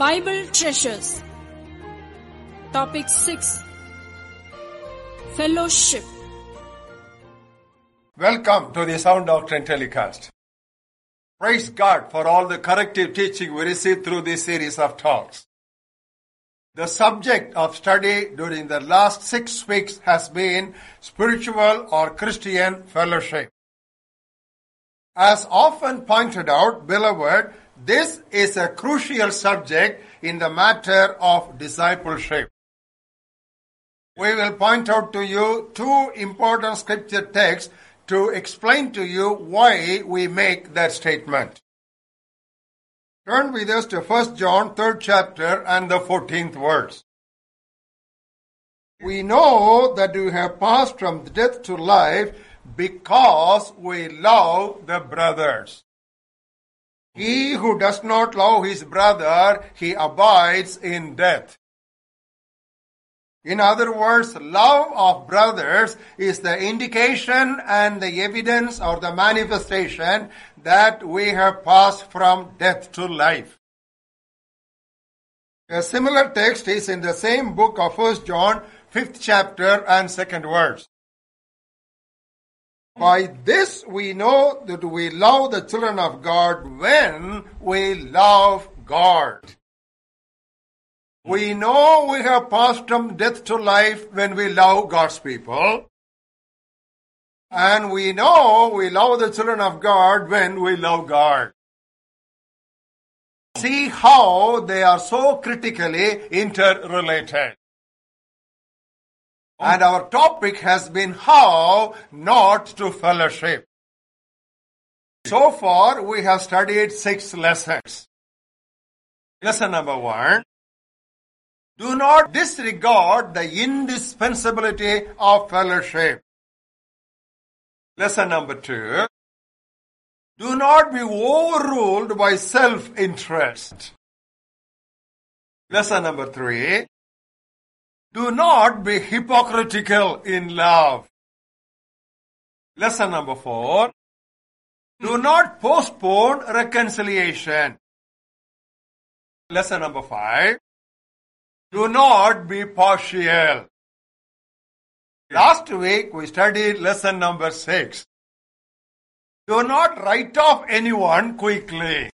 Bible Treasures. Topic 6 Fellowship. Welcome to the Sound Doctrine telecast. Praise God for all the corrective teaching we received through this series of talks. The subject of study during the last six weeks has been spiritual or Christian fellowship. As often pointed out, beloved, this is a crucial subject in the matter of discipleship. We will point out to you two important scripture texts to explain to you why we make that statement. Turn with us to 1 John 3rd chapter and the 14th verse. We know that we have passed from death to life because we love the brothers. He who does not love his brother, he abides in death. In other words, love of brothers is the indication and the evidence or the manifestation that we have passed from death to life. A similar text is in the same book of 1 John, 5th chapter and 2nd verse. By this we know that we love the children of God when we love God. We know we have passed from death to life when we love God's people. And we know we love the children of God when we love God. See how they are so critically interrelated. And our topic has been how not to fellowship. So far, we have studied six lessons. Lesson number one. Do not disregard the indispensability of fellowship. Lesson number two. Do not be overruled by self-interest. Lesson number three. Do not be hypocritical in love. Lesson number four. Do not postpone reconciliation. Lesson number five. Do not be partial. Last week we studied lesson number six. Do not write off anyone quickly.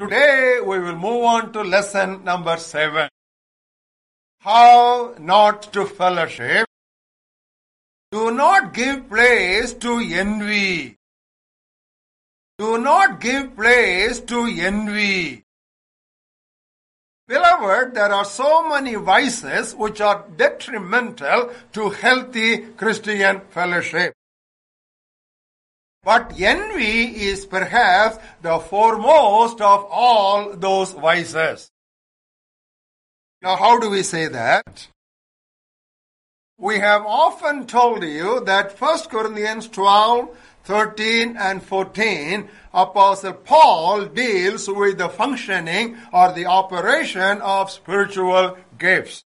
Today we will move on to lesson number seven. How not to fellowship. Do not give place to envy. Do not give place to envy. Beloved, there are so many vices which are detrimental to healthy Christian fellowship. But envy is perhaps the foremost of all those vices. Now, how do we say that? We have often told you that 1 Corinthians 12, 13 and 14, Apostle Paul deals with the functioning or the operation of spiritual gifts.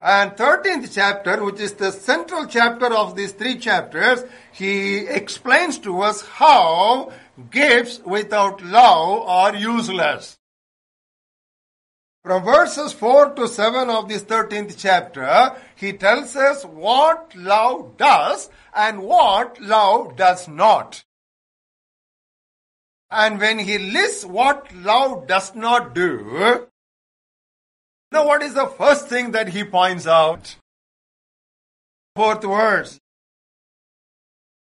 And 13th chapter, which is the central chapter of these three chapters, he explains to us how gifts without love are useless. From verses 4 to 7 of this 13th chapter, he tells us what love does and what love does not. And when he lists what love does not do, now what is the first thing that he points out? Fourth verse.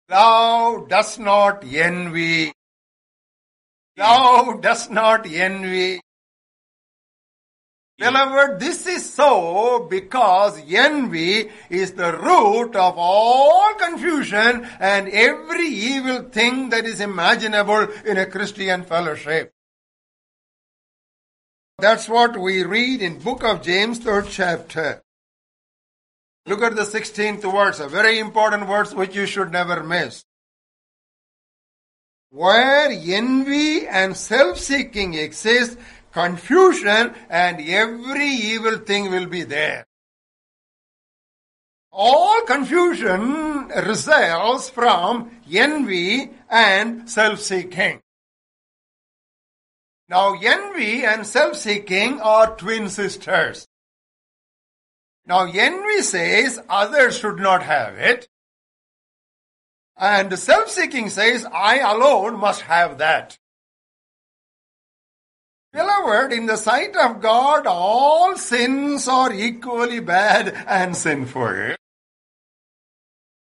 Love does not envy. Love does not envy. Beloved, this is so because envy is the root of all confusion and every evil thing that is imaginable in a Christian fellowship. That's what we read in book of James, third chapter. Look at the 16th verse, a very important verse which you should never miss. Where envy and self-seeking exist, confusion and every evil thing will be there. All confusion results from envy and self-seeking. Now, envy and self-seeking are twin sisters. Now, envy says others should not have it. And self-seeking says, I alone must have that. Beloved, in the sight of God, all sins are equally bad and sinful.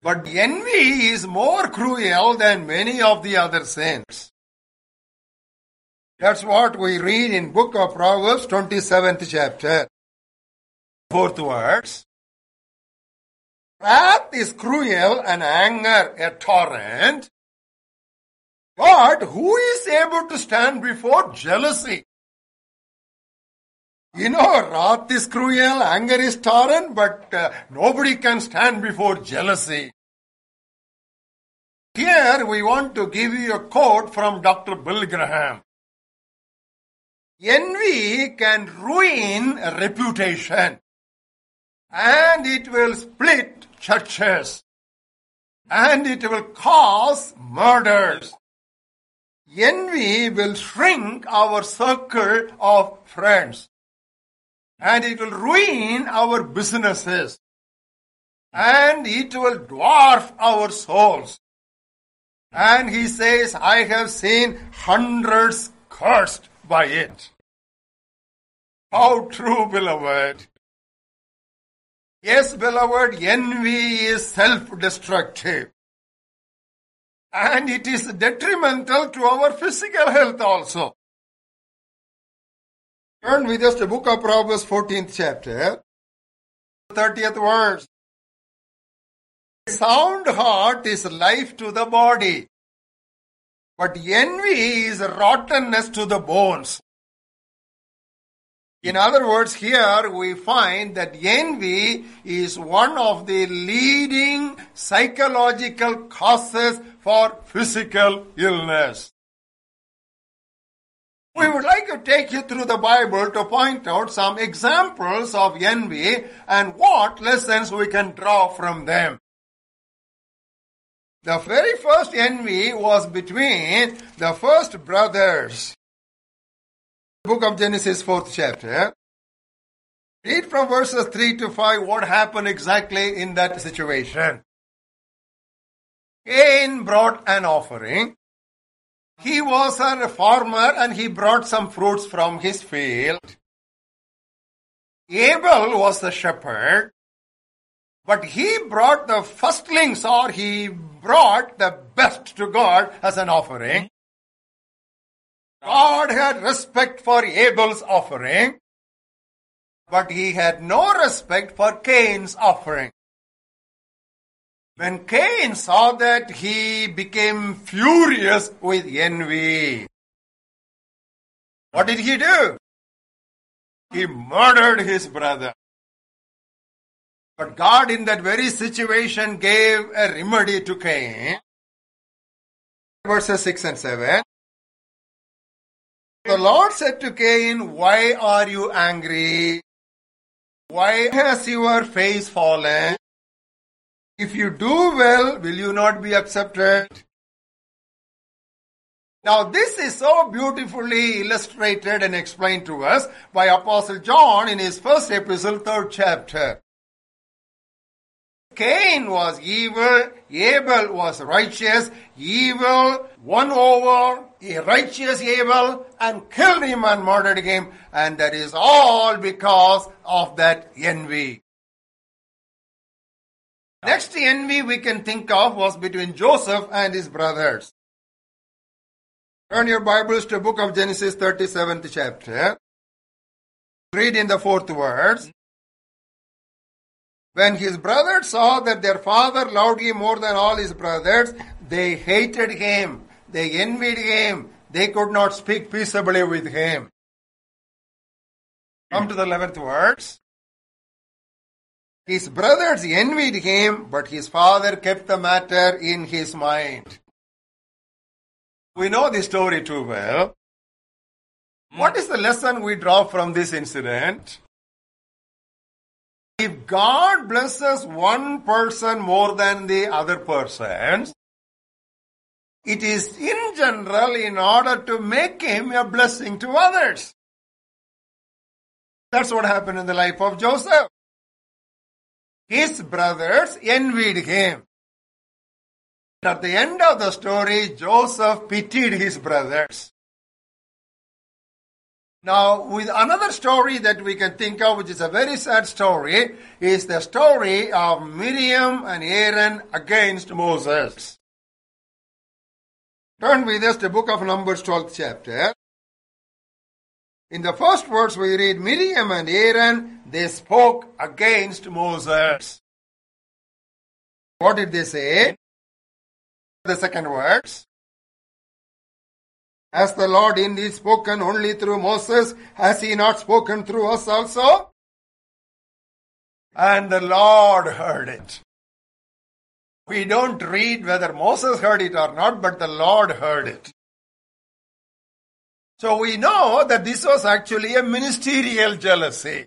But envy is more cruel than many of the other sins. That's what we read in book of Proverbs 27th chapter. Fourth words. Wrath is cruel and anger a torrent. But who is able to stand before jealousy? You know, wrath is cruel, anger is torrent, but uh, nobody can stand before jealousy. Here we want to give you a quote from Dr. Bill Graham. Envy can ruin reputation and it will split churches and it will cause murders. Envy will shrink our circle of friends and it will ruin our businesses and it will dwarf our souls. And he says, I have seen hundreds cursed by it. How true, beloved. Yes, beloved, envy is self-destructive. And it is detrimental to our physical health also. Turn with us to book of Proverbs 14th chapter, 30th verse. Sound heart is life to the body, but envy is rottenness to the bones. In other words, here we find that envy is one of the leading psychological causes for physical illness. We would like to take you through the Bible to point out some examples of envy and what lessons we can draw from them. The very first envy was between the first brothers. Book of Genesis, fourth chapter. Read from verses 3 to 5 what happened exactly in that situation. Cain brought an offering. He was a farmer and he brought some fruits from his field. Abel was the shepherd, but he brought the firstlings or he brought the best to God as an offering. God had respect for Abel's offering, but he had no respect for Cain's offering. When Cain saw that, he became furious with envy. What did he do? He murdered his brother. But God in that very situation gave a remedy to Cain. Verses 6 and 7. The Lord said to Cain, Why are you angry? Why has your face fallen? If you do well, will you not be accepted? Now this is so beautifully illustrated and explained to us by Apostle John in his first epistle, third chapter. Cain was evil, Abel was righteous, evil won over a righteous Abel and killed him and murdered him, and that is all because of that envy. Next envy we can think of was between Joseph and his brothers. Turn your Bibles to book of Genesis 37th chapter. Read in the fourth verse. When his brothers saw that their father loved him more than all his brothers, they hated him. They envied him. They could not speak peaceably with him. Come to the 11th verse. His brothers envied him, but his father kept the matter in his mind. We know the story too well. What is the lesson we draw from this incident? If God blesses one person more than the other persons, It is in general in order to make him a blessing to others. That's what happened in the life of Joseph. His brothers envied him. At the end of the story, Joseph pitied his brothers. Now, with another story that we can think of, which is a very sad story, is the story of Miriam and Aaron against Moses. Turn with us to book of Numbers 12th chapter. In the first verse we read, Miriam and Aaron, they spoke against Moses. What did they say? The second verse. Has the Lord indeed spoken only through Moses? Has he not spoken through us also? And the Lord heard it. We don't read whether Moses heard it or not, but the Lord heard it. So we know that this was actually a ministerial jealousy.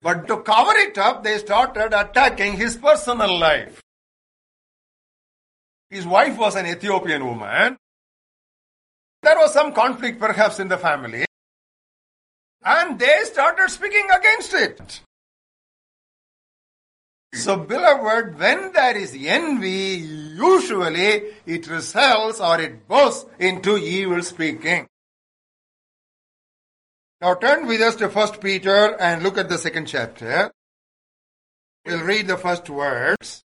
But to cover it up, they started attacking his personal life. His wife was an Ethiopian woman. There was some conflict perhaps in the family. And they started speaking against it. So, beloved, when there is envy, usually it results or it goes into evil speaking. Now turn with us to 1 Peter and look at the second chapter. We'll read the first words.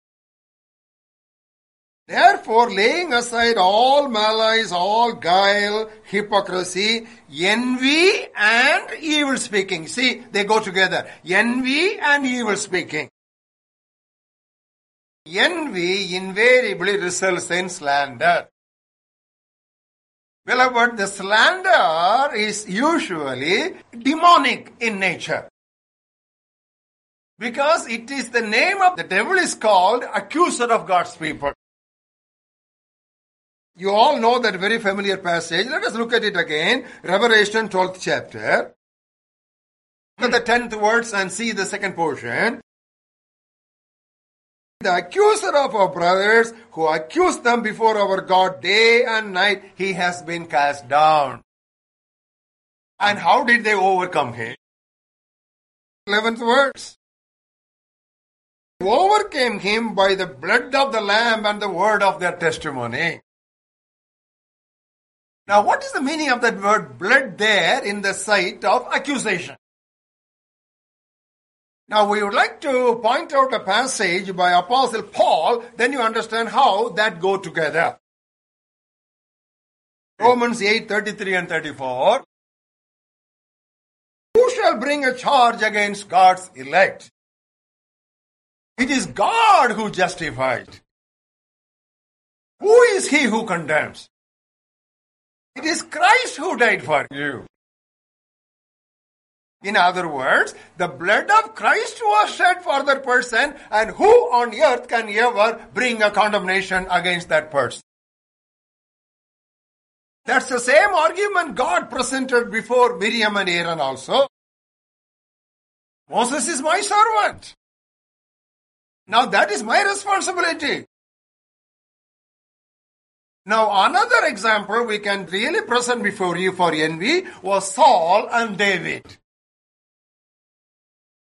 Therefore, laying aside all malice, all guile, hypocrisy, envy, and evil speaking. See, they go together. Envy and evil speaking. Envy invariably results in slander. Beloved, the slander is usually demonic in nature. Because it is the name of the devil is called accuser of God's people. You all know that very familiar passage. Let us look at it again. Revelation 12th chapter. Look at the 10th words and see the second portion. The accuser of our brothers who accused them before our God day and night, he has been cast down. And how did they overcome him? 11th verse. Overcame him by the blood of the Lamb and the word of their testimony. Now, what is the meaning of that word blood there in the sight of accusation? Now we would like to point out a passage by Apostle Paul, then you understand how that go together. Romans 8, 33 and 34. Who shall bring a charge against God's elect? It is God who justifies. Who is he who condemns? It is Christ who died for you. In other words, the blood of Christ was shed for that person, and who on earth can ever bring a condemnation against that person? That's the same argument God presented before Miriam and Aaron also. Moses is my servant. Now that is my responsibility. Now another example we can really present before you for envy was Saul and David.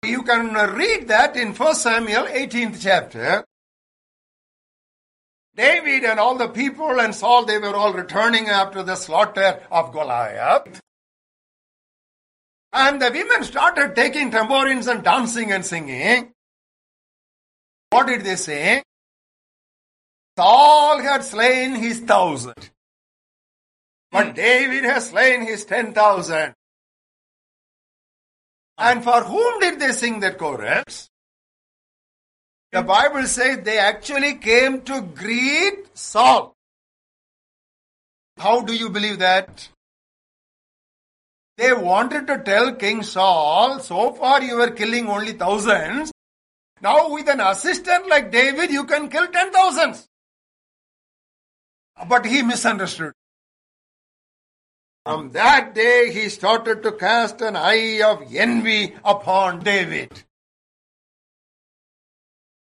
You can read that in 1 Samuel 18th chapter. David and all the people and Saul, they were all returning after the slaughter of Goliath. And the women started taking tambourines and dancing and singing. What did they say? Saul had slain his thousand. But hmm. David has slain his ten thousand. Ah. And for whom did they sing that chorus? The Bible says they actually came to greet Saul. How do you believe that? They wanted to tell King Saul, so far you were killing only thousands. Now with an assistant like David, you can kill ten thousands. But he misunderstood. From that day he started to cast an eye of envy upon David.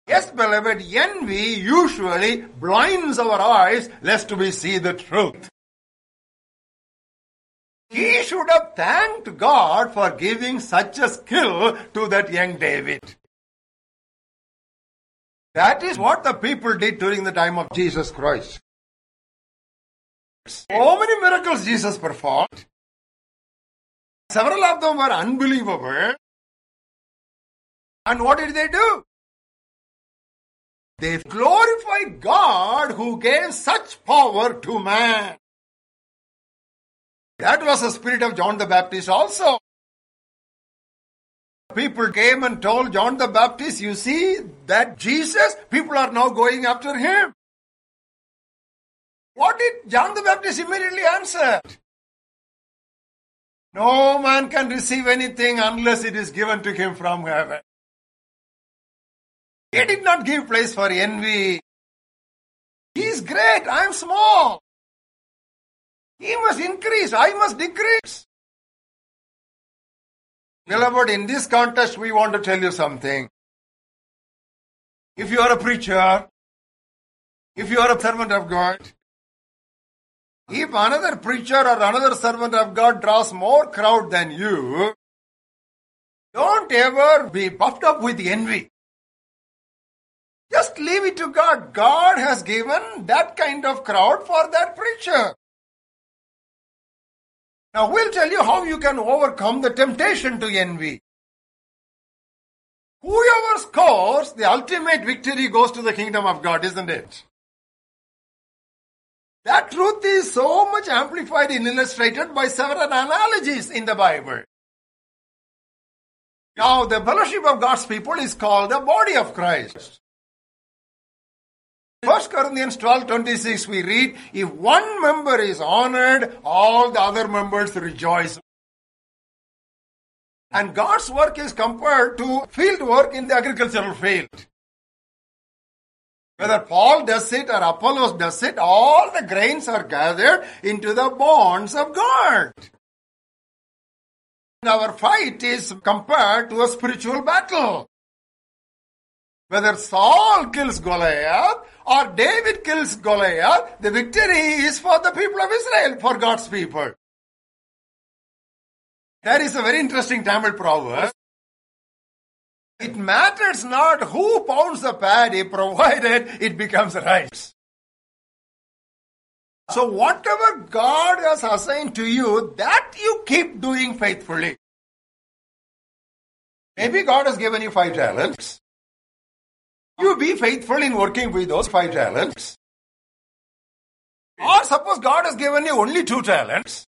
Yes, beloved, envy usually blinds our eyes lest we see the truth. He should have thanked God for giving such a skill to that young David. That is what the people did during the time of Jesus Christ. So many miracles Jesus performed. Several of them were unbelievable. And what did they do? They glorified God who gave such power to man. That was the spirit of John the Baptist also. People came and told John the Baptist, you see that Jesus, people are now going after him. What did John the Baptist immediately answer? No man can receive anything unless it is given to him from heaven. He did not give place for envy. He is great, I am small. He must increase, I must decrease. Beloved, in this context, we want to tell you something. If you are a preacher, if you are a servant of God, if another preacher or another servant of God draws more crowd than you, don't ever be puffed up with envy. Just leave it to God. God has given that kind of crowd for that preacher. Now we'll tell you how you can overcome the temptation to envy. Whoever scores, the ultimate victory goes to the kingdom of God, isn't it? That truth is so much amplified and illustrated by several analogies in the Bible. Now, the fellowship of God's people is called the body of Christ. 1 Corinthians 12 26 we read, if one member is honored, all the other members rejoice. And God's work is compared to field work in the agricultural field. Whether Paul does it or Apollos does it, all the grains are gathered into the bonds of God. Our fight is compared to a spiritual battle. Whether Saul kills Goliath or David kills Goliath, the victory is for the people of Israel, for God's people. That is a very interesting Tamil proverb. It matters not who pounds the paddy, provided it becomes rice. So whatever God has assigned to you, that you keep doing faithfully. Maybe God has given you five talents. You be faithful in working with those five talents. Or suppose God has given you only two talents.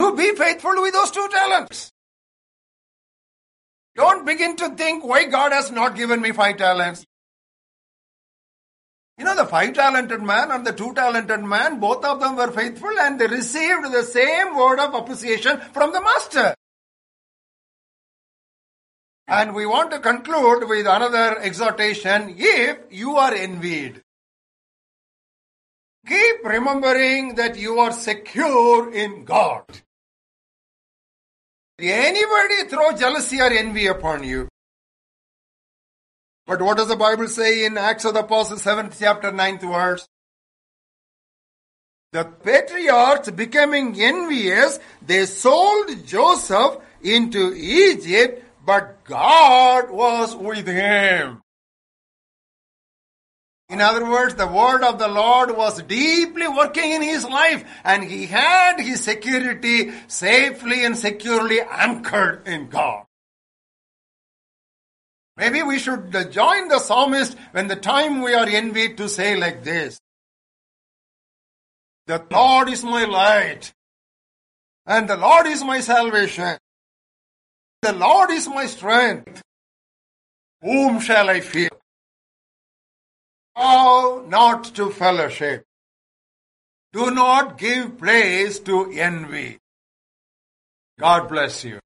You be faithful with those two talents. Don't begin to think why God has not given me five talents. You know, the five talented man and the two talented man, both of them were faithful and they received the same word of appreciation from the master. And we want to conclude with another exhortation. If you are envied, keep remembering that you are secure in God. Anybody throw jealousy or envy upon you. But what does the Bible say in Acts of the Apostles, 7th chapter, 9th verse? The patriarchs becoming envious, they sold Joseph into Egypt but God was with him. In other words, the word of the Lord was deeply working in his life and he had his security safely and securely anchored in God. Maybe we should join the psalmist when the time we are envied to say like this. The Lord is my light and the Lord is my salvation. The Lord is my strength. Whom shall I fear? Bow not to fellowship. Do not give place to envy. God bless you.